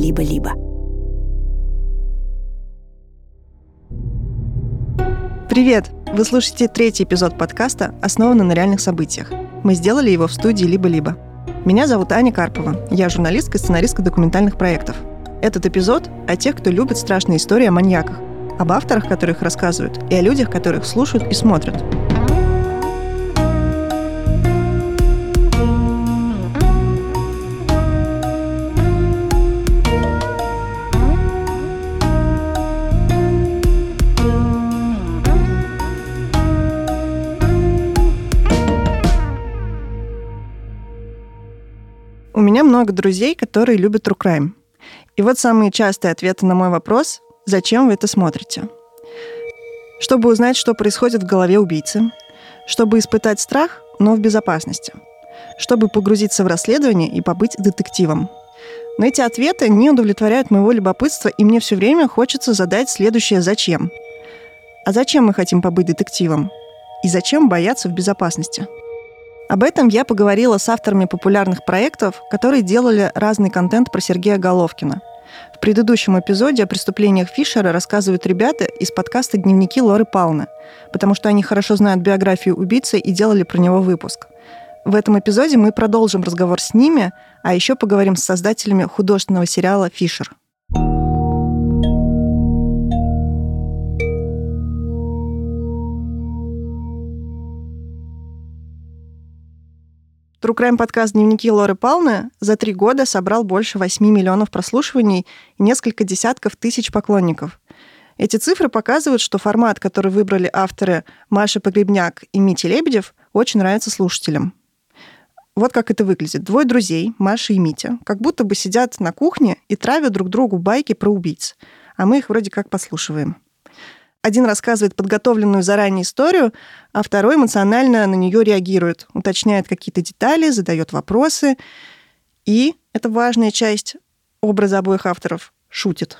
«Либо-либо». Привет! Вы слушаете третий эпизод подкаста, основанный на реальных событиях. Мы сделали его в студии «Либо-либо». Меня зовут Аня Карпова. Я журналистка и сценаристка документальных проектов. Этот эпизод о тех, кто любит страшные истории о маньяках, об авторах, которых рассказывают, и о людях, которых слушают и смотрят – меня много друзей, которые любят true crime. И вот самые частые ответы на мой вопрос – зачем вы это смотрите? Чтобы узнать, что происходит в голове убийцы, чтобы испытать страх, но в безопасности, чтобы погрузиться в расследование и побыть детективом. Но эти ответы не удовлетворяют моего любопытства, и мне все время хочется задать следующее «зачем?». А зачем мы хотим побыть детективом? И зачем бояться в безопасности? Об этом я поговорила с авторами популярных проектов, которые делали разный контент про Сергея Головкина. В предыдущем эпизоде о преступлениях Фишера рассказывают ребята из подкаста «Дневники Лоры Палны», потому что они хорошо знают биографию убийцы и делали про него выпуск. В этом эпизоде мы продолжим разговор с ними, а еще поговорим с создателями художественного сериала «Фишер». True Crime подкаст «Дневники Лоры Палны» за три года собрал больше 8 миллионов прослушиваний и несколько десятков тысяч поклонников. Эти цифры показывают, что формат, который выбрали авторы Маша Погребняк и Мити Лебедев, очень нравится слушателям. Вот как это выглядит. Двое друзей, Маша и Митя, как будто бы сидят на кухне и травят друг другу байки про убийц. А мы их вроде как послушиваем. Один рассказывает подготовленную заранее историю, а второй эмоционально на нее реагирует, уточняет какие-то детали, задает вопросы. И, это важная часть образа обоих авторов, шутит.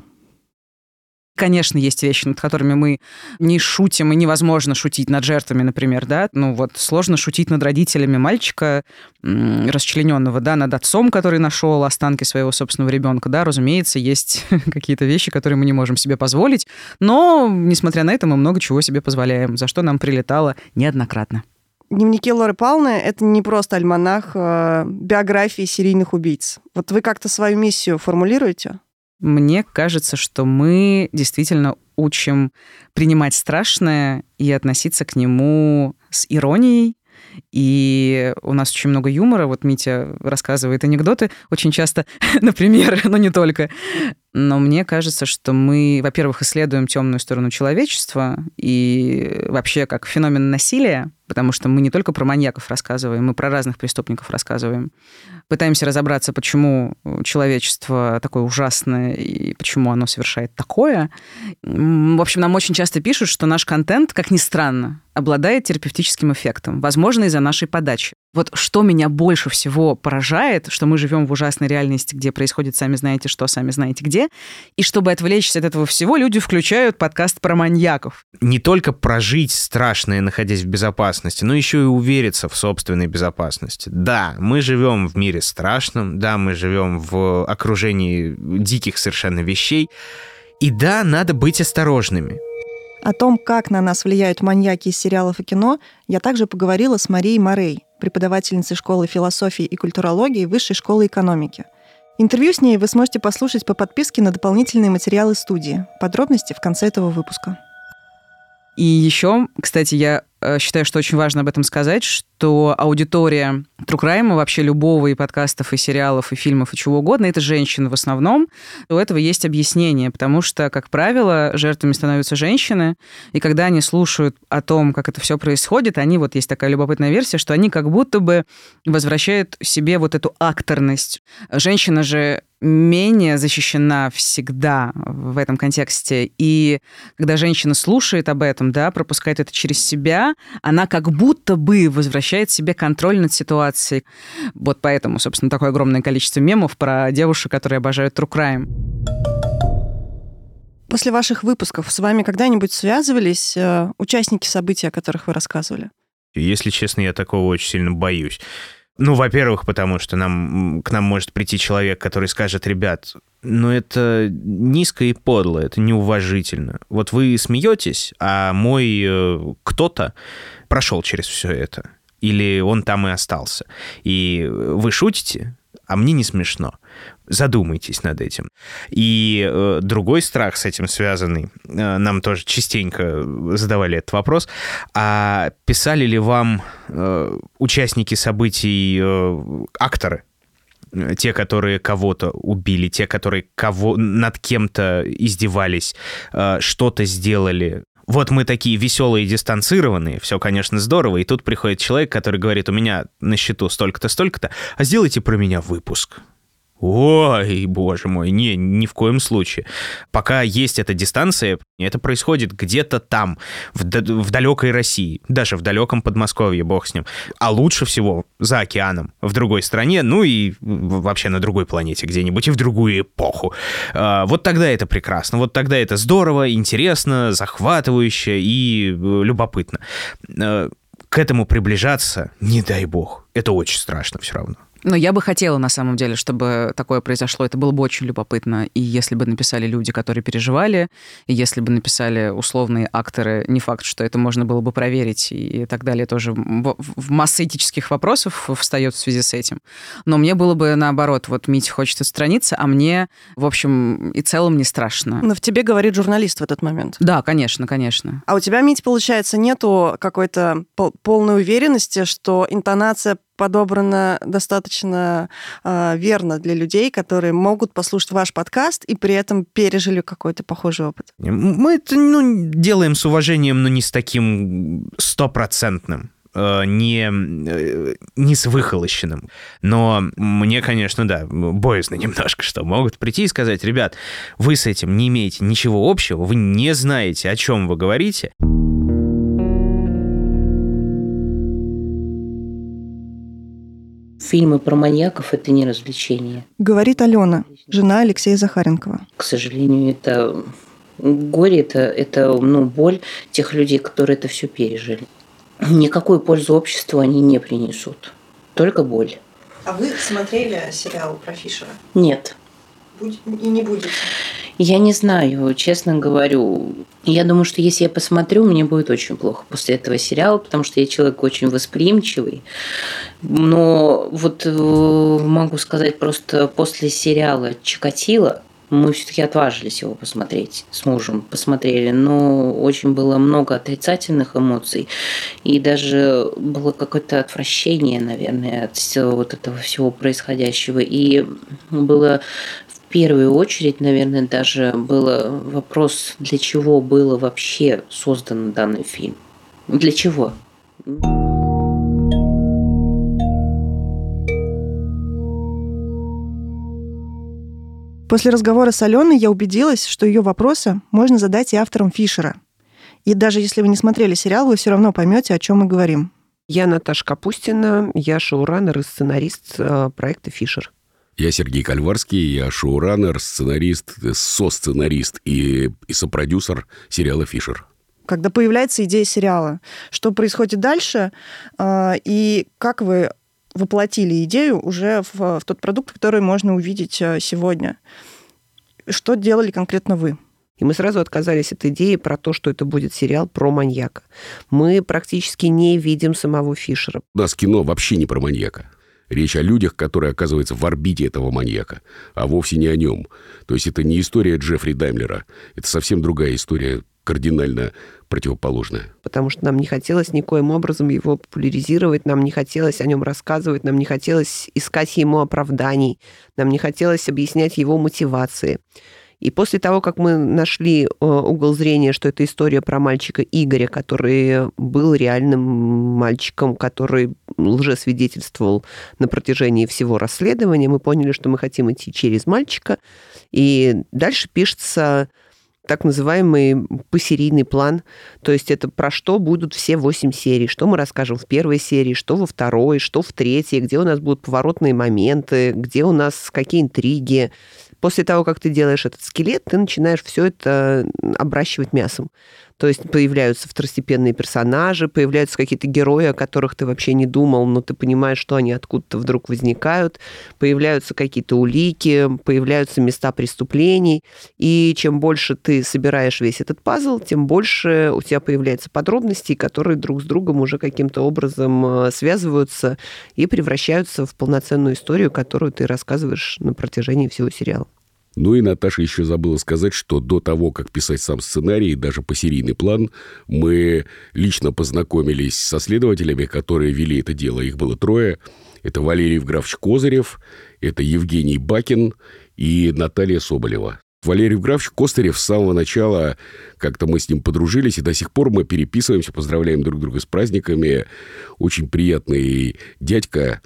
Конечно, есть вещи, над которыми мы не шутим, и невозможно шутить над жертвами, например, да. Ну вот сложно шутить над родителями мальчика расчлененного, да, над отцом, который нашел останки своего собственного ребенка, да. Разумеется, есть какие-то вещи, которые мы не можем себе позволить, но, несмотря на это, мы много чего себе позволяем, за что нам прилетало неоднократно. Дневники Лоры Палны — это не просто альманах э, биографии серийных убийц. Вот вы как-то свою миссию формулируете? Мне кажется, что мы действительно учим принимать страшное и относиться к нему с иронией, и у нас очень много юмора. Вот Митя рассказывает анекдоты очень часто, например, но не только. Но мне кажется, что мы, во-первых, исследуем темную сторону человечества и вообще как феномен насилия, потому что мы не только про маньяков рассказываем, мы про разных преступников рассказываем. Пытаемся разобраться, почему человечество такое ужасное и почему оно совершает такое. В общем, нам очень часто пишут, что наш контент, как ни странно, обладает терапевтическим эффектом, возможно, из-за нашей подачи. Вот что меня больше всего поражает, что мы живем в ужасной реальности, где происходит сами знаете что, сами знаете где, и чтобы отвлечься от этого всего, люди включают подкаст про маньяков. Не только прожить страшное, находясь в безопасности, но еще и увериться в собственной безопасности. Да, мы живем в мире страшном, да, мы живем в окружении диких совершенно вещей, и да, надо быть осторожными. О том, как на нас влияют маньяки из сериалов и кино, я также поговорила с Марией Морей, преподавательницей школы философии и культурологии Высшей школы экономики. Интервью с ней вы сможете послушать по подписке на дополнительные материалы студии. Подробности в конце этого выпуска. И еще, кстати, я считаю, что очень важно об этом сказать, что аудитория Трукрайма, вообще любого и подкастов, и сериалов, и фильмов, и чего угодно, это женщины в основном. У этого есть объяснение, потому что, как правило, жертвами становятся женщины, и когда они слушают о том, как это все происходит, они, вот есть такая любопытная версия, что они как будто бы возвращают себе вот эту акторность. Женщина же менее защищена всегда в этом контексте. И когда женщина слушает об этом, да, пропускает это через себя, она как будто бы возвращает себе контроль над ситуацией. Вот поэтому, собственно, такое огромное количество мемов про девушек, которые обожают true crime. После ваших выпусков с вами когда-нибудь связывались э, участники событий, о которых вы рассказывали? Если честно, я такого очень сильно боюсь. Ну, во-первых, потому что нам, к нам может прийти человек, который скажет, ребят, ну это низко и подло, это неуважительно. Вот вы смеетесь, а мой э, кто-то прошел через все это. Или он там и остался. И вы шутите, а мне не смешно. Задумайтесь над этим. И э, другой страх с этим связанный, э, нам тоже частенько задавали этот вопрос, а писали ли вам э, участники событий э, акторы? те, которые кого-то убили, те, которые кого над кем-то издевались, э, что-то сделали, вот мы такие веселые дистанцированные, все, конечно, здорово, и тут приходит человек, который говорит, у меня на счету столько-то, столько-то, а сделайте про меня выпуск. Ой, боже мой, не, ни в коем случае. Пока есть эта дистанция, это происходит где-то там, в, в далекой России, даже в далеком Подмосковье, бог с ним. А лучше всего за океаном, в другой стране, ну и вообще на другой планете где-нибудь, и в другую эпоху. А, вот тогда это прекрасно, вот тогда это здорово, интересно, захватывающе и э, любопытно. А, к этому приближаться, не дай бог, это очень страшно все равно. Но я бы хотела, на самом деле, чтобы такое произошло. Это было бы очень любопытно. И если бы написали люди, которые переживали, и если бы написали условные акторы, не факт, что это можно было бы проверить и так далее, тоже в масса этических вопросов встает в связи с этим. Но мне было бы наоборот, вот Митя хочет отстраниться, а мне, в общем, и целом не страшно. Но в тебе говорит журналист в этот момент. Да, конечно, конечно. А у тебя, Мить, получается, нету какой-то полной уверенности, что интонация подобрано достаточно э, верно для людей, которые могут послушать ваш подкаст и при этом пережили какой-то похожий опыт. Мы это ну, делаем с уважением, но не с таким стопроцентным э, не, э, не с выхолощенным. Но мне, конечно, да, боязно немножко, что могут прийти и сказать, ребят, вы с этим не имеете ничего общего, вы не знаете, о чем вы говорите. Фильмы про маньяков – это не развлечение. Говорит Алена, жена Алексея Захаренкова. К сожалению, это горе, это, это ну, боль тех людей, которые это все пережили. Никакой пользы обществу они не принесут. Только боль. А вы смотрели сериал про Фишера? Нет. И не будете? Я не знаю, честно говорю. Я думаю, что если я посмотрю, мне будет очень плохо после этого сериала, потому что я человек очень восприимчивый. Но вот э, могу сказать, просто после сериала «Чикатило» мы все-таки отважились его посмотреть с мужем, посмотрели, но очень было много отрицательных эмоций, и даже было какое-то отвращение, наверное, от вот этого всего происходящего, и было первую очередь, наверное, даже был вопрос, для чего было вообще создан данный фильм. Для чего? После разговора с Аленой я убедилась, что ее вопросы можно задать и авторам Фишера. И даже если вы не смотрели сериал, вы все равно поймете, о чем мы говорим. Я Наташа Капустина, я шоураннер и сценарист э, проекта «Фишер». Я Сергей Кальварский, я шоураннер, сценарист, со-сценарист и, и сопродюсер сериала «Фишер». Когда появляется идея сериала, что происходит дальше, а, и как вы воплотили идею уже в, в тот продукт, который можно увидеть а, сегодня? Что делали конкретно вы? И мы сразу отказались от идеи про то, что это будет сериал про маньяка. Мы практически не видим самого Фишера. У нас кино вообще не про маньяка. Речь о людях, которые оказываются в орбите этого маньяка, а вовсе не о нем. То есть это не история Джеффри Даймлера. Это совсем другая история, кардинально противоположная. Потому что нам не хотелось никоим образом его популяризировать, нам не хотелось о нем рассказывать, нам не хотелось искать ему оправданий, нам не хотелось объяснять его мотивации. И после того, как мы нашли э, угол зрения, что это история про мальчика Игоря, который был реальным мальчиком, который лжесвидетельствовал на протяжении всего расследования, мы поняли, что мы хотим идти через мальчика. И дальше пишется так называемый посерийный план. То есть это про что будут все восемь серий, что мы расскажем в первой серии, что во второй, что в третьей, где у нас будут поворотные моменты, где у нас какие интриги, После того, как ты делаешь этот скелет, ты начинаешь все это обращивать мясом. То есть появляются второстепенные персонажи, появляются какие-то герои, о которых ты вообще не думал, но ты понимаешь, что они откуда-то вдруг возникают, появляются какие-то улики, появляются места преступлений, и чем больше ты собираешь весь этот пазл, тем больше у тебя появляется подробностей, которые друг с другом уже каким-то образом э, связываются и превращаются в полноценную историю, которую ты рассказываешь на протяжении всего сериала. Ну и Наташа еще забыла сказать, что до того, как писать сам сценарий, даже по серийный план, мы лично познакомились со следователями, которые вели это дело. Их было трое. Это Валерий Евграфович Козырев, это Евгений Бакин и Наталья Соболева. Валерий Евграфович Костырев с самого начала, как-то мы с ним подружились, и до сих пор мы переписываемся, поздравляем друг друга с праздниками. Очень приятный дядька,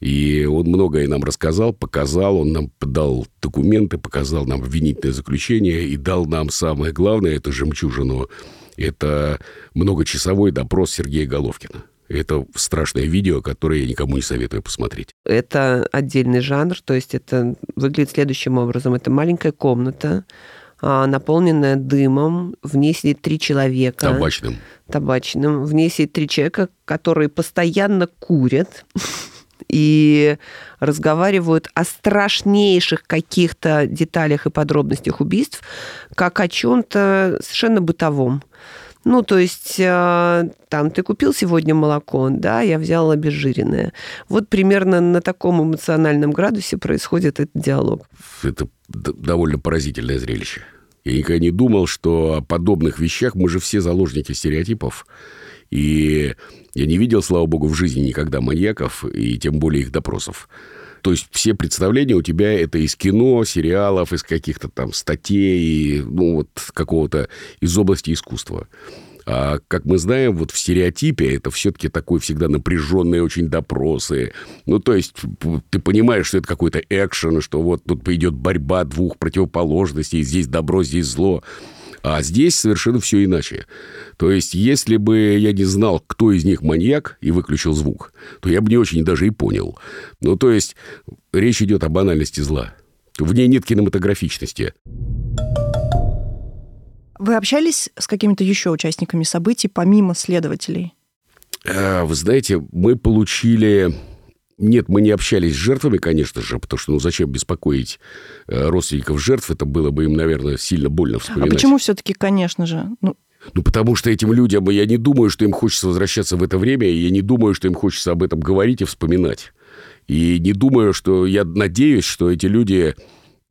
и он многое нам рассказал, показал, он нам дал документы, показал нам обвинительное заключение и дал нам самое главное, это жемчужину, это многочасовой допрос Сергея Головкина. Это страшное видео, которое я никому не советую посмотреть. Это отдельный жанр, то есть это выглядит следующим образом. Это маленькая комната, а, наполненная дымом. В ней сидит три человека. Табачным. Табачным. В ней сидит три человека, которые постоянно курят и разговаривают о страшнейших каких-то деталях и подробностях убийств, как о чем-то совершенно бытовом. Ну, то есть, э, там, ты купил сегодня молоко, да, я взяла обезжиренное. Вот примерно на таком эмоциональном градусе происходит этот диалог. Это довольно поразительное зрелище. Я никогда не думал, что о подобных вещах мы же все заложники стереотипов. И я не видел, слава богу, в жизни никогда маньяков, и тем более их допросов. То есть все представления у тебя это из кино, сериалов, из каких-то там статей, ну вот какого-то из области искусства. А как мы знаем, вот в стереотипе это все-таки такой всегда напряженные очень допросы. Ну, то есть ты понимаешь, что это какой-то экшен, что вот тут идет борьба двух противоположностей, здесь добро, здесь зло. А здесь совершенно все иначе. То есть, если бы я не знал, кто из них маньяк, и выключил звук, то я бы не очень даже и понял. Ну, то есть, речь идет о банальности зла. В ней нет кинематографичности. Вы общались с какими-то еще участниками событий, помимо следователей? А, вы знаете, мы получили нет, мы не общались с жертвами, конечно же, потому что ну зачем беспокоить э, родственников жертв? Это было бы им, наверное, сильно больно вспоминать. А почему все-таки, конечно же? Ну... ну, потому что этим людям, я не думаю, что им хочется возвращаться в это время, и я не думаю, что им хочется об этом говорить и вспоминать. И не думаю, что... Я надеюсь, что эти люди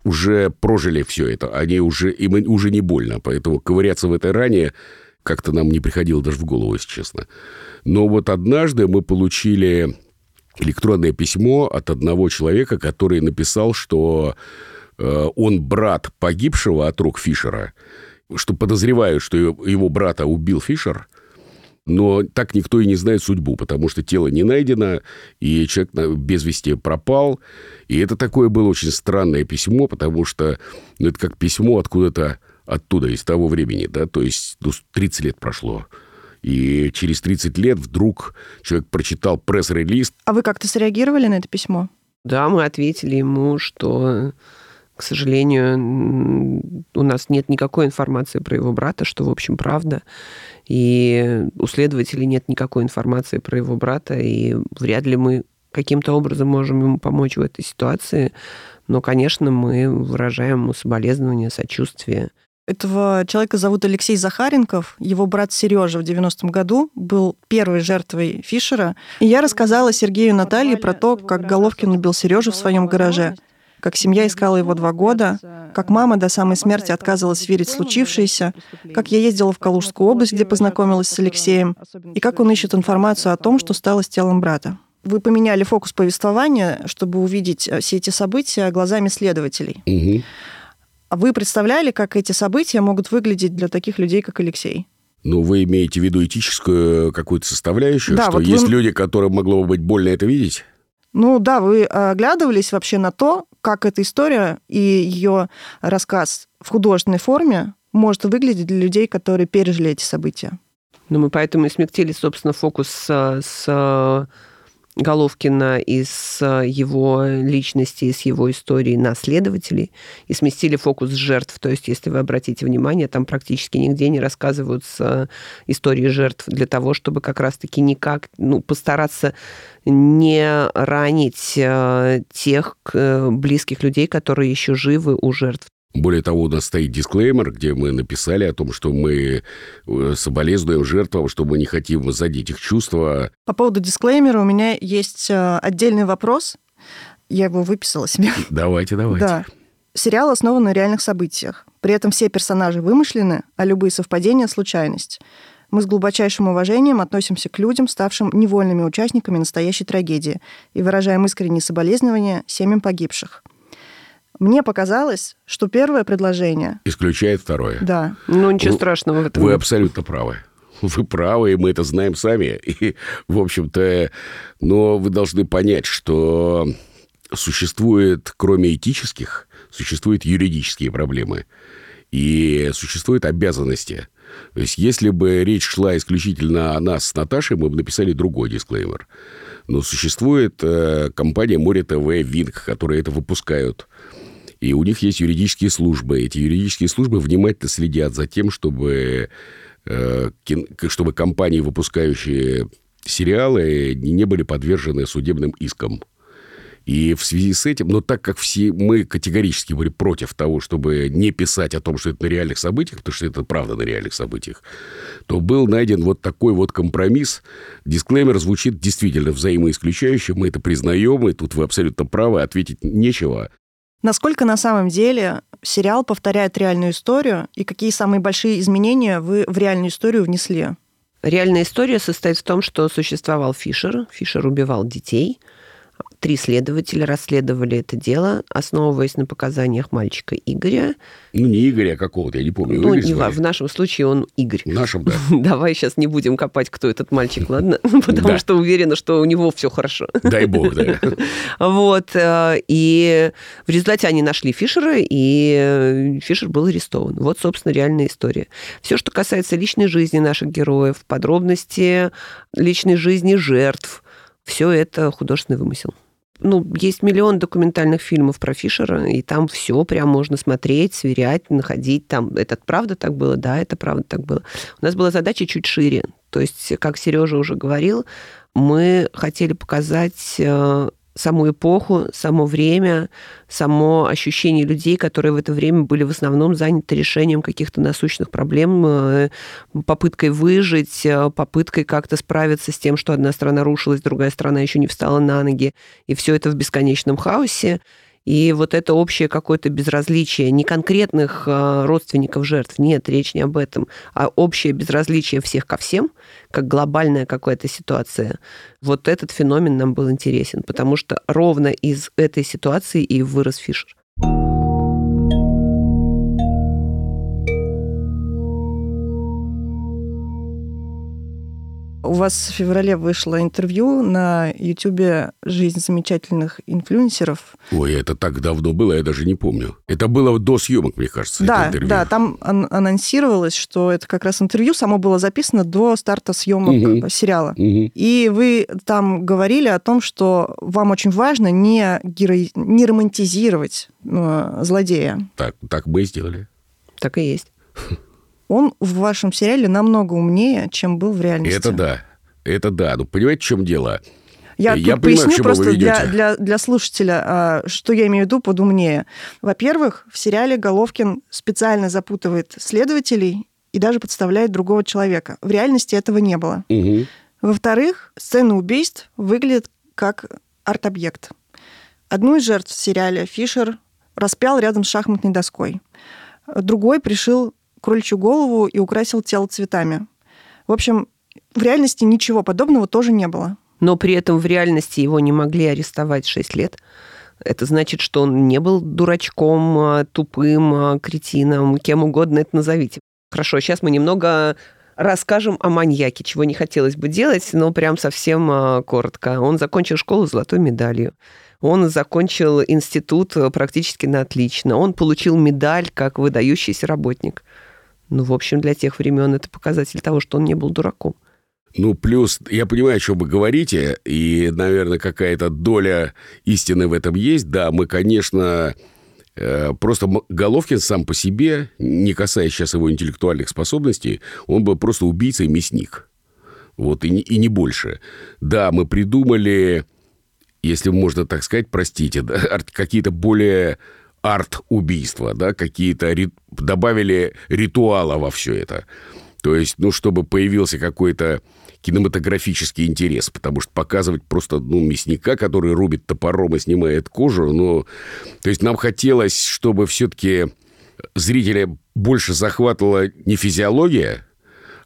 уже прожили все это. Они уже... Им уже не больно. Поэтому ковыряться в этой ране как-то нам не приходило даже в голову, если честно. Но вот однажды мы получили электронное письмо от одного человека, который написал, что э, он брат погибшего от рук Фишера, что подозревают, что его брата убил Фишер, но так никто и не знает судьбу, потому что тело не найдено, и человек без вести пропал. И это такое было очень странное письмо, потому что ну, это как письмо откуда-то оттуда, из того времени, да, то есть ну, 30 лет прошло. И через 30 лет вдруг человек прочитал пресс-релиз. А вы как-то среагировали на это письмо? Да, мы ответили ему, что, к сожалению, у нас нет никакой информации про его брата, что, в общем, правда. И у следователей нет никакой информации про его брата, и вряд ли мы каким-то образом можем ему помочь в этой ситуации. Но, конечно, мы выражаем ему соболезнования, сочувствие. Этого человека зовут Алексей Захаренков. Его брат Сережа в 90-м году был первой жертвой Фишера. И я рассказала Сергею и Наталье про то, как Головкин убил Сережу в своем гараже, как семья искала его два года, как мама до самой смерти отказывалась верить в случившееся, как я ездила в Калужскую область, где познакомилась с Алексеем, и как он ищет информацию о том, что стало с телом брата. Вы поменяли фокус повествования, чтобы увидеть э, все эти события глазами следователей. Угу. А вы представляли, как эти события могут выглядеть для таких людей, как Алексей? Ну, вы имеете в виду этическую какую-то составляющую, да, что вот есть вы... люди, которым могло бы быть больно это видеть? Ну да, вы оглядывались вообще на то, как эта история и ее рассказ в художественной форме может выглядеть для людей, которые пережили эти события. Ну, мы поэтому и сместили, собственно, фокус с, с Головкина из его личности, из его истории на следователей и сместили фокус с жертв. То есть, если вы обратите внимание, там практически нигде не рассказываются истории жертв для того, чтобы как раз-таки никак ну, постараться не ранить э, тех близких людей, которые еще живы у жертв. Более того, у нас стоит дисклеймер, где мы написали о том, что мы э, соболезнуем жертвам, что мы не хотим задеть их чувства. По поводу дисклеймера у меня есть э, отдельный вопрос. Я его выписала себе. Давайте, давайте. Да. Сериал основан на реальных событиях. При этом все персонажи вымышлены, а любые совпадения – случайность. Мы с глубочайшим уважением относимся к людям, ставшим невольными участниками настоящей трагедии, и выражаем искренние соболезнования семьям погибших – мне показалось, что первое предложение... Исключает второе. Да. Ну, ничего ну, страшного в этом. Вы абсолютно правы. Вы правы, и мы это знаем сами. И, в общем-то, но вы должны понять, что существует, кроме этических, существуют юридические проблемы. И существуют обязанности. То есть, если бы речь шла исключительно о нас с Наташей, мы бы написали другой дисклеймер. Но существует э, компания Море ТВ, Винк, которые это выпускают. И у них есть юридические службы. Эти юридические службы внимательно следят за тем, чтобы, э, чтобы компании, выпускающие сериалы, не были подвержены судебным искам. И в связи с этим, но так как все мы категорически были против того, чтобы не писать о том, что это на реальных событиях, потому что это правда на реальных событиях, то был найден вот такой вот компромисс. Дисклеймер звучит действительно взаимоисключающе, мы это признаем, и тут вы абсолютно правы, ответить нечего. Насколько на самом деле сериал повторяет реальную историю и какие самые большие изменения вы в реальную историю внесли? Реальная история состоит в том, что существовал Фишер. Фишер убивал детей – Три следователя расследовали это дело, основываясь на показаниях мальчика Игоря. Ну, не Игоря, а какого-то, я не помню. Ну, не, в нашем случае он Игорь. В нашем, да. Давай сейчас не будем копать, кто этот мальчик, ладно? Потому что уверена, что у него все хорошо. Дай бог, да. Вот. Э, и в результате они нашли Фишера, и Фишер был арестован. Вот, собственно, реальная история. Все, что касается личной жизни наших героев, подробности личной жизни жертв, все это художественный вымысел ну, есть миллион документальных фильмов про Фишера, и там все прям можно смотреть, сверять, находить. Там, это правда так было? Да, это правда так было. У нас была задача чуть шире. То есть, как Сережа уже говорил, мы хотели показать э, саму эпоху, само время, само ощущение людей, которые в это время были в основном заняты решением каких-то насущных проблем, э, попыткой выжить, э, попыткой как-то справиться с тем, что одна страна рушилась, другая страна еще не встала на ноги, и все это в бесконечном хаосе. И вот это общее какое-то безразличие не конкретных а, родственников жертв, нет, речь не об этом, а общее безразличие всех ко всем, как глобальная какая-то ситуация, вот этот феномен нам был интересен, потому что ровно из этой ситуации и вырос Фишер. У вас в феврале вышло интервью на YouTube «Жизнь замечательных инфлюенсеров». Ой, это так давно было, я даже не помню. Это было до съемок, мне кажется, Да, да, там анонсировалось, что это как раз интервью само было записано до старта съемок угу. сериала. Угу. И вы там говорили о том, что вам очень важно не, геро... не романтизировать э, злодея. Так, так мы и сделали. Так и есть он в вашем сериале намного умнее, чем был в реальности. Это да. Это да. Ну, понимаете, в чем дело? Я, я тут понимаю, поясню просто для, для, для слушателя, а, что я имею в виду под умнее. Во-первых, в сериале Головкин специально запутывает следователей и даже подставляет другого человека. В реальности этого не было. Угу. Во-вторых, сцена убийств выглядит как арт-объект. Одну из жертв в сериале Фишер распял рядом с шахматной доской. Другой пришил кроличью голову и украсил тело цветами. В общем, в реальности ничего подобного тоже не было. Но при этом в реальности его не могли арестовать 6 лет. Это значит, что он не был дурачком, а, тупым, а, кретином, кем угодно это назовите. Хорошо, сейчас мы немного расскажем о маньяке, чего не хотелось бы делать, но прям совсем а, коротко. Он закончил школу с золотой медалью. Он закончил институт практически на отлично. Он получил медаль как выдающийся работник. Ну, в общем, для тех времен это показатель того, что он не был дураком. Ну, плюс, я понимаю, о чем вы говорите, и, наверное, какая-то доля истины в этом есть. Да, мы, конечно, э, просто Головкин сам по себе, не касаясь сейчас его интеллектуальных способностей, он был просто убийца и мясник. Вот, и не, и не больше. Да, мы придумали, если можно так сказать, простите, да, какие-то более арт-убийства, да, какие-то ри... добавили ритуала во все это. То есть, ну, чтобы появился какой-то кинематографический интерес, потому что показывать просто, ну, мясника, который рубит топором и снимает кожу, ну, то есть нам хотелось, чтобы все-таки зрителя больше захватывала не физиология,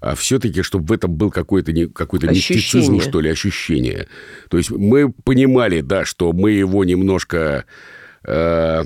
а все-таки, чтобы в этом был какой-то какой-то мистицизм, что ли, ощущение. То есть мы понимали, да, что мы его немножко э,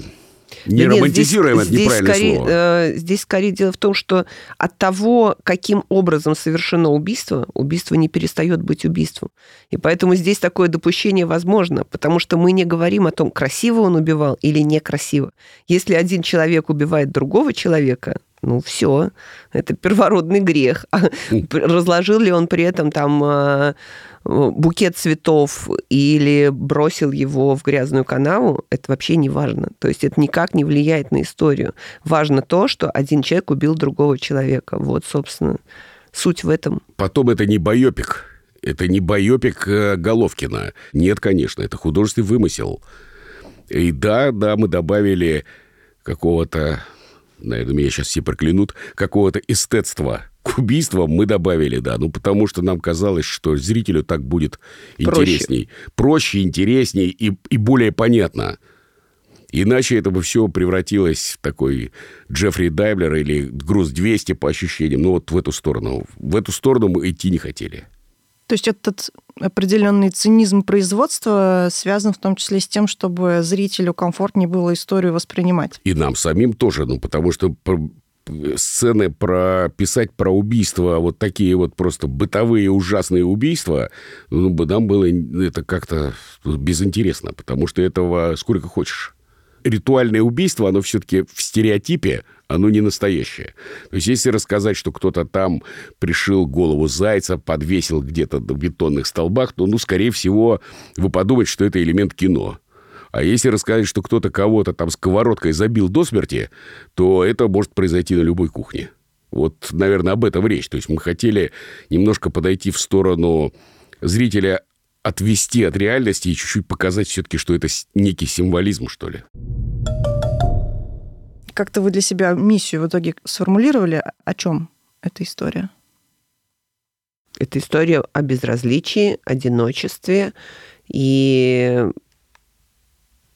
не да романтизируем, нет, здесь, это неправильное скорее, слово. Э, здесь скорее дело в том, что от того, каким образом совершено убийство, убийство не перестает быть убийством. И поэтому здесь такое допущение возможно, потому что мы не говорим о том, красиво он убивал или некрасиво. Если один человек убивает другого человека, ну все, это первородный грех. Разложил ли он при этом там э, букет цветов или бросил его в грязную канаву, это вообще не важно. То есть это никак не влияет на историю. Важно то, что один человек убил другого человека. Вот, собственно, суть в этом. Потом это не байопик. Это не байопик э, Головкина. Нет, конечно, это художественный вымысел. И да, да, мы добавили какого-то, наверное, меня сейчас все проклянут, какого-то эстетства – к убийствам мы добавили, да, ну потому что нам казалось, что зрителю так будет интересней. Проще, Проще интересней и, и более понятно. Иначе это бы все превратилось в такой Джеффри Дайблер или Груз-200 по ощущениям. Ну вот в эту сторону. В эту сторону мы идти не хотели. То есть этот определенный цинизм производства связан в том числе с тем, чтобы зрителю комфортнее было историю воспринимать. И нам самим тоже, ну, потому что сцены про писать про убийства, вот такие вот просто бытовые ужасные убийства, ну, нам было это как-то безинтересно, потому что этого сколько хочешь. Ритуальное убийство, оно все-таки в стереотипе, оно не настоящее. То есть, если рассказать, что кто-то там пришил голову зайца, подвесил где-то на бетонных столбах, то, ну, скорее всего, вы подумаете, что это элемент кино. А если рассказать, что кто-то кого-то там сковородкой забил до смерти, то это может произойти на любой кухне. Вот, наверное, об этом речь. То есть мы хотели немножко подойти в сторону зрителя, отвести от реальности и чуть-чуть показать все-таки, что это некий символизм, что ли. Как-то вы для себя миссию в итоге сформулировали? О чем эта история? Это история о безразличии, одиночестве и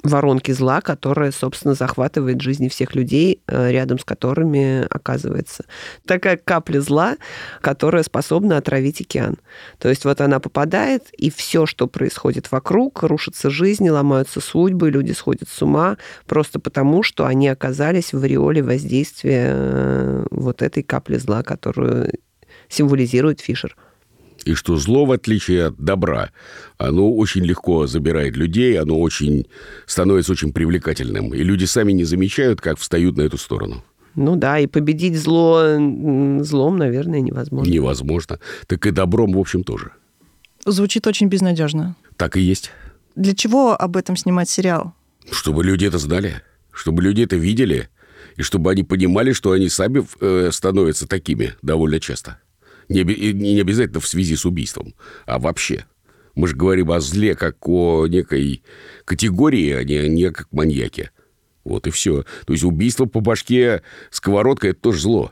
воронки зла, которая, собственно, захватывает жизни всех людей, э, рядом с которыми оказывается. Такая капля зла, которая способна отравить океан. То есть вот она попадает, и все, что происходит вокруг, рушатся жизни, ломаются судьбы, люди сходят с ума, просто потому, что они оказались в ореоле воздействия э, вот этой капли зла, которую символизирует Фишер и что зло, в отличие от добра, оно очень легко забирает людей, оно очень становится очень привлекательным. И люди сами не замечают, как встают на эту сторону. Ну да, и победить зло злом, наверное, невозможно. Невозможно. Так и добром, в общем, тоже. Звучит очень безнадежно. Так и есть. Для чего об этом снимать сериал? Чтобы люди это знали, чтобы люди это видели, и чтобы они понимали, что они сами э, становятся такими довольно часто. Не, не обязательно в связи с убийством, а вообще. Мы же говорим о зле как о некой категории, а не, не как маньяке. Вот и все. То есть убийство по башке сковородкой – это тоже зло.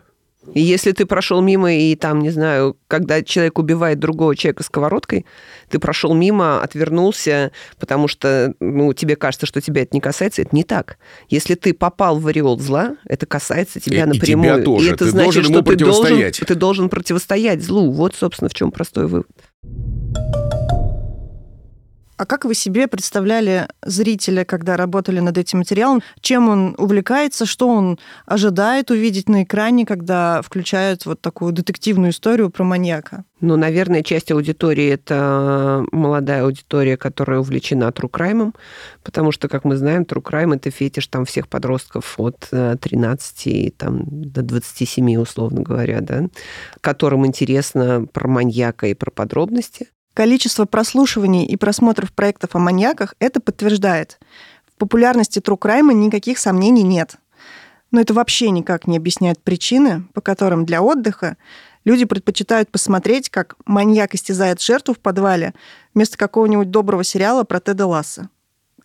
И если ты прошел мимо, и там, не знаю, когда человек убивает другого человека сковородкой, ты прошел мимо, отвернулся, потому что ну, тебе кажется, что тебя это не касается, это не так. Если ты попал в ореол зла, это касается тебя и, напрямую. И тебя тоже. И это ты значит, должен что ты должен, ты должен противостоять злу. Вот, собственно, в чем простой вывод. А как вы себе представляли зрителя, когда работали над этим материалом? Чем он увлекается, что он ожидает увидеть на экране, когда включают вот такую детективную историю про маньяка? Ну, наверное, часть аудитории – это молодая аудитория, которая увлечена true crime -ом, потому что, как мы знаем, трукрайм – это фетиш там всех подростков от 13 э, там, до 27, условно говоря, да, которым интересно про маньяка и про подробности. Количество прослушиваний и просмотров проектов о маньяках это подтверждает. В популярности True Crime никаких сомнений нет. Но это вообще никак не объясняет причины, по которым для отдыха люди предпочитают посмотреть, как маньяк истязает жертву в подвале, вместо какого-нибудь доброго сериала про Теда Ласса.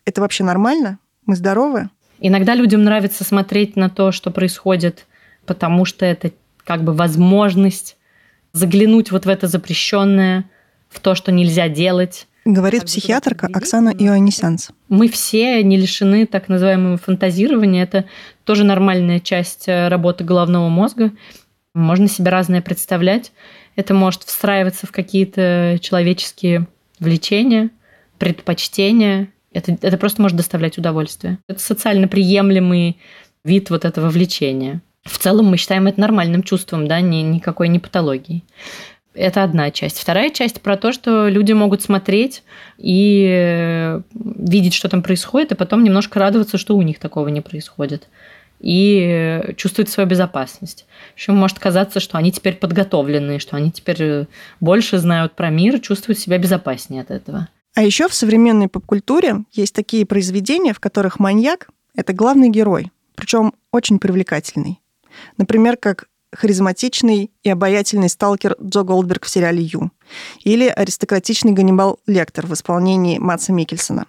Это вообще нормально? Мы здоровы? Иногда людям нравится смотреть на то, что происходит, потому что это как бы возможность заглянуть вот в это запрещенное, в то, что нельзя делать. Говорит психиатрка Оксана Иоаннисянц. Мы все не лишены так называемого фантазирования. Это тоже нормальная часть э, работы головного мозга. Можно себе разное представлять. Это может встраиваться в какие-то человеческие влечения, предпочтения. Это, это просто может доставлять удовольствие. Это социально приемлемый вид вот этого влечения. В целом мы считаем это нормальным чувством, да, ни, никакой не патологией. Это одна часть. Вторая часть про то, что люди могут смотреть и э, видеть, что там происходит, и потом немножко радоваться, что у них такого не происходит. И э, чувствовать свою безопасность. Еще может казаться, что они теперь подготовленные, что они теперь э, больше знают про мир, чувствуют себя безопаснее от этого. А еще в современной поп-культуре есть такие произведения, в которых маньяк — это главный герой, причем очень привлекательный. Например, как харизматичный и обаятельный сталкер Джо Голдберг в сериале «Ю» или аристократичный Ганнибал Лектор в исполнении Матса Микельсона.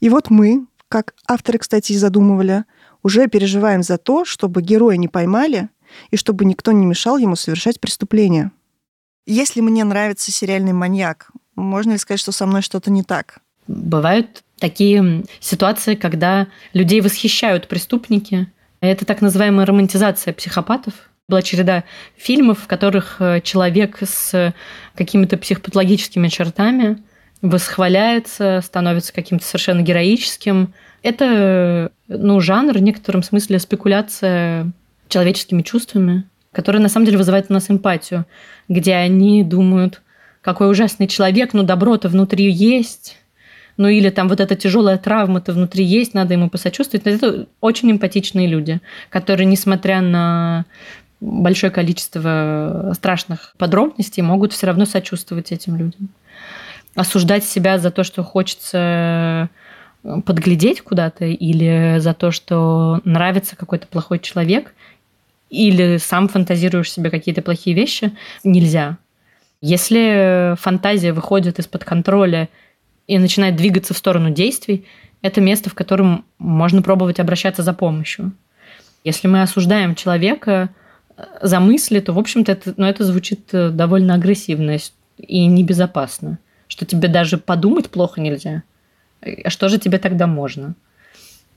И вот мы, как авторы, кстати, и задумывали, уже переживаем за то, чтобы героя не поймали и чтобы никто не мешал ему совершать преступление. Если мне нравится сериальный маньяк, можно ли сказать, что со мной что-то не так? Бывают такие ситуации, когда людей восхищают преступники, это так называемая романтизация психопатов. Была череда фильмов, в которых э, человек с какими-то психопатологическими чертами восхваляется, становится каким-то совершенно героическим. Это ну, жанр в некотором смысле спекуляция человеческими чувствами, которая на самом деле вызывает у нас эмпатию, где они думают, какой ужасный человек, но добро-то внутри есть, ну или там вот эта тяжелая травма-то внутри есть, надо ему посочувствовать. Это очень эмпатичные люди, которые, несмотря на большое количество страшных подробностей, могут все равно сочувствовать этим людям. Осуждать себя за то, что хочется подглядеть куда-то, или за то, что нравится какой-то плохой человек, или сам фантазируешь себе какие-то плохие вещи, нельзя. Если фантазия выходит из-под контроля и начинает двигаться в сторону действий, это место, в котором можно пробовать обращаться за помощью. Если мы осуждаем человека э, за мысли, то, в общем-то, это, ну, это звучит э, довольно агрессивно и небезопасно, что тебе даже подумать плохо нельзя. А что же тебе тогда можно?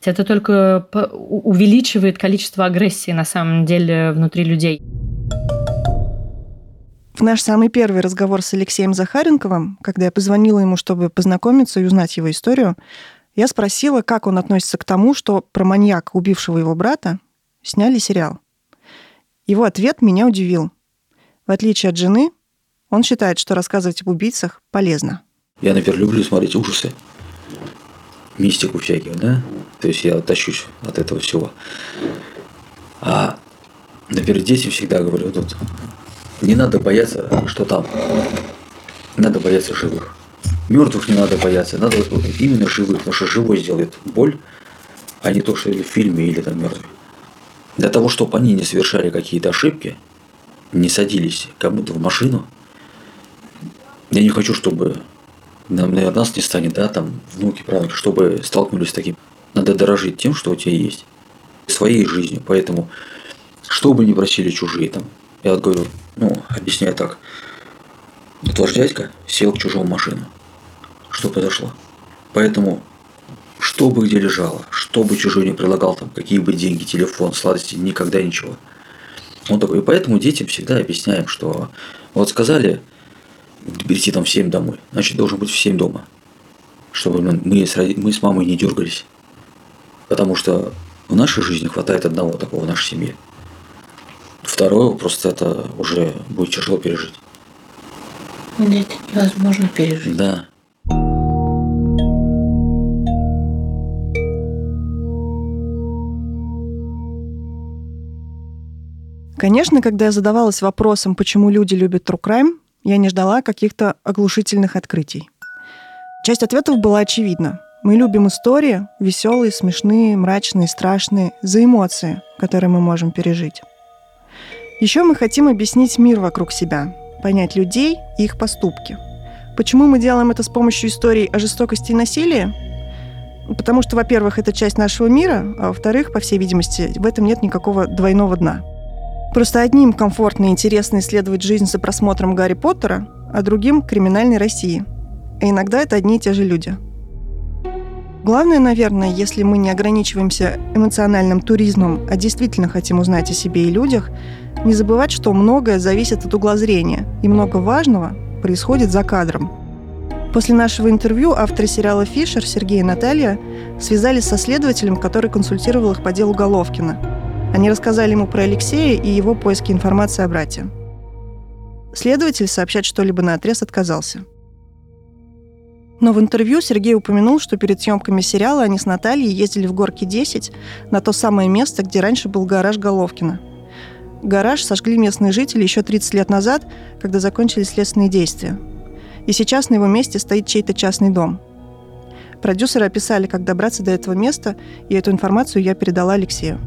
Это только увеличивает количество агрессии на самом деле внутри людей. В наш самый первый разговор с Алексеем Захаренковым, когда я позвонила ему, чтобы познакомиться и узнать его историю, я спросила, как он относится к тому, что про маньяка, убившего его брата, сняли сериал. Его ответ меня удивил. В отличие от жены, он считает, что рассказывать об убийцах полезно. Я, например, люблю смотреть ужасы, мистику всяких, да? То есть я тащусь от этого всего. А, например, детям всегда говорю, вот не надо бояться, что там. Надо бояться живых. Мертвых не надо бояться, надо именно живых, потому что живой сделает боль, а не то, что или в фильме, или там мертвый. Для того, чтобы они не совершали какие-то ошибки, не садились кому-то в машину, я не хочу, чтобы наверное, нас не станет, да, там, внуки, правнуки, чтобы столкнулись с таким. Надо дорожить тем, что у тебя есть, своей жизнью. Поэтому, что бы ни просили чужие там, я вот говорю, ну, объясняю так. Ваш дядька сел к чужому машину. Что произошло? Поэтому, что бы где лежало, что бы чужой не предлагал, там, какие бы деньги, телефон, сладости, никогда ничего. Вот такой. И поэтому детям всегда объясняем, что вот сказали прийти там в 7 домой, значит, должен быть в 7 дома. чтобы мы с, мы с мамой не дергались. Потому что в нашей жизни хватает одного такого в нашей семье. Второе, просто это уже будет тяжело пережить. Да это невозможно пережить. Да. Конечно, когда я задавалась вопросом, почему люди любят true crime, я не ждала каких-то оглушительных открытий. Часть ответов была очевидна. Мы любим истории, веселые, смешные, мрачные, страшные, за эмоции, которые мы можем пережить. Еще мы хотим объяснить мир вокруг себя, понять людей и их поступки. Почему мы делаем это с помощью историй о жестокости и насилии? Потому что, во-первых, это часть нашего мира, а во-вторых, по всей видимости, в этом нет никакого двойного дна. Просто одним комфортно и интересно исследовать жизнь за просмотром Гарри Поттера, а другим – криминальной России. И иногда это одни и те же люди. Главное, наверное, если мы не ограничиваемся эмоциональным туризмом, а действительно хотим узнать о себе и людях, не забывать, что многое зависит от угла зрения, и много важного происходит за кадром. После нашего интервью авторы сериала «Фишер» Сергей и Наталья связались со следователем, который консультировал их по делу Головкина. Они рассказали ему про Алексея и его поиски информации о брате. Следователь сообщать что-либо на отрез отказался. Но в интервью Сергей упомянул, что перед съемками сериала они с Натальей ездили в Горки 10 на то самое место, где раньше был гараж Головкина. Гараж сожгли местные жители еще 30 лет назад, когда закончились следственные действия. И сейчас на его месте стоит чей-то частный дом. Продюсеры описали, как добраться до этого места, и эту информацию я передала Алексею.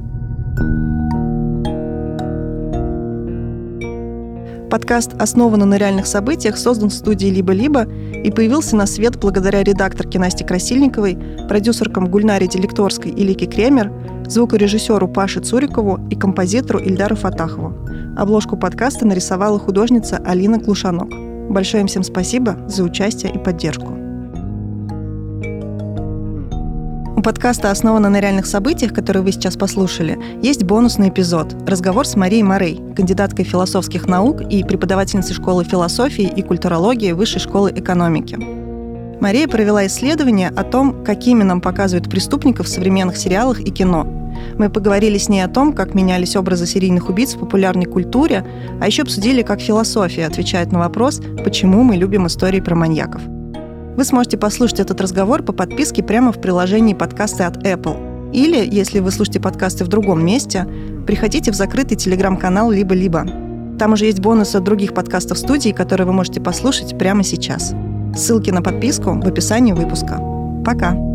Подкаст основан на реальных событиях, создан в студии «Либо-либо» и появился на свет благодаря редакторке Насте Красильниковой, продюсеркам Гульнаре Делекторской и Лике Кремер, звукорежиссеру Паше Цурикову и композитору Ильдару Фатахову. Обложку подкаста нарисовала художница Алина Клушанок. Большое им всем спасибо за участие и поддержку. У подкаста «Основано на реальных событиях», который вы сейчас послушали, есть бонусный эпизод – разговор с Марией Морей, кандидаткой философских наук и преподавательницей школы философии и культурологии Высшей школы экономики. Мария провела исследование о том, какими нам показывают преступников в современных сериалах и кино. Мы поговорили с ней о том, как менялись образы серийных убийц в популярной культуре, а еще обсудили, как философия отвечает на вопрос, почему мы любим истории про маньяков – вы сможете послушать этот разговор по подписке прямо в приложении подкасты от Apple. Или, если вы слушаете подкасты в другом месте, приходите в закрытый телеграм-канал «Либо-либо». Там уже есть бонусы от других подкастов студии, которые вы можете послушать прямо сейчас. Ссылки на подписку в описании выпуска. Пока!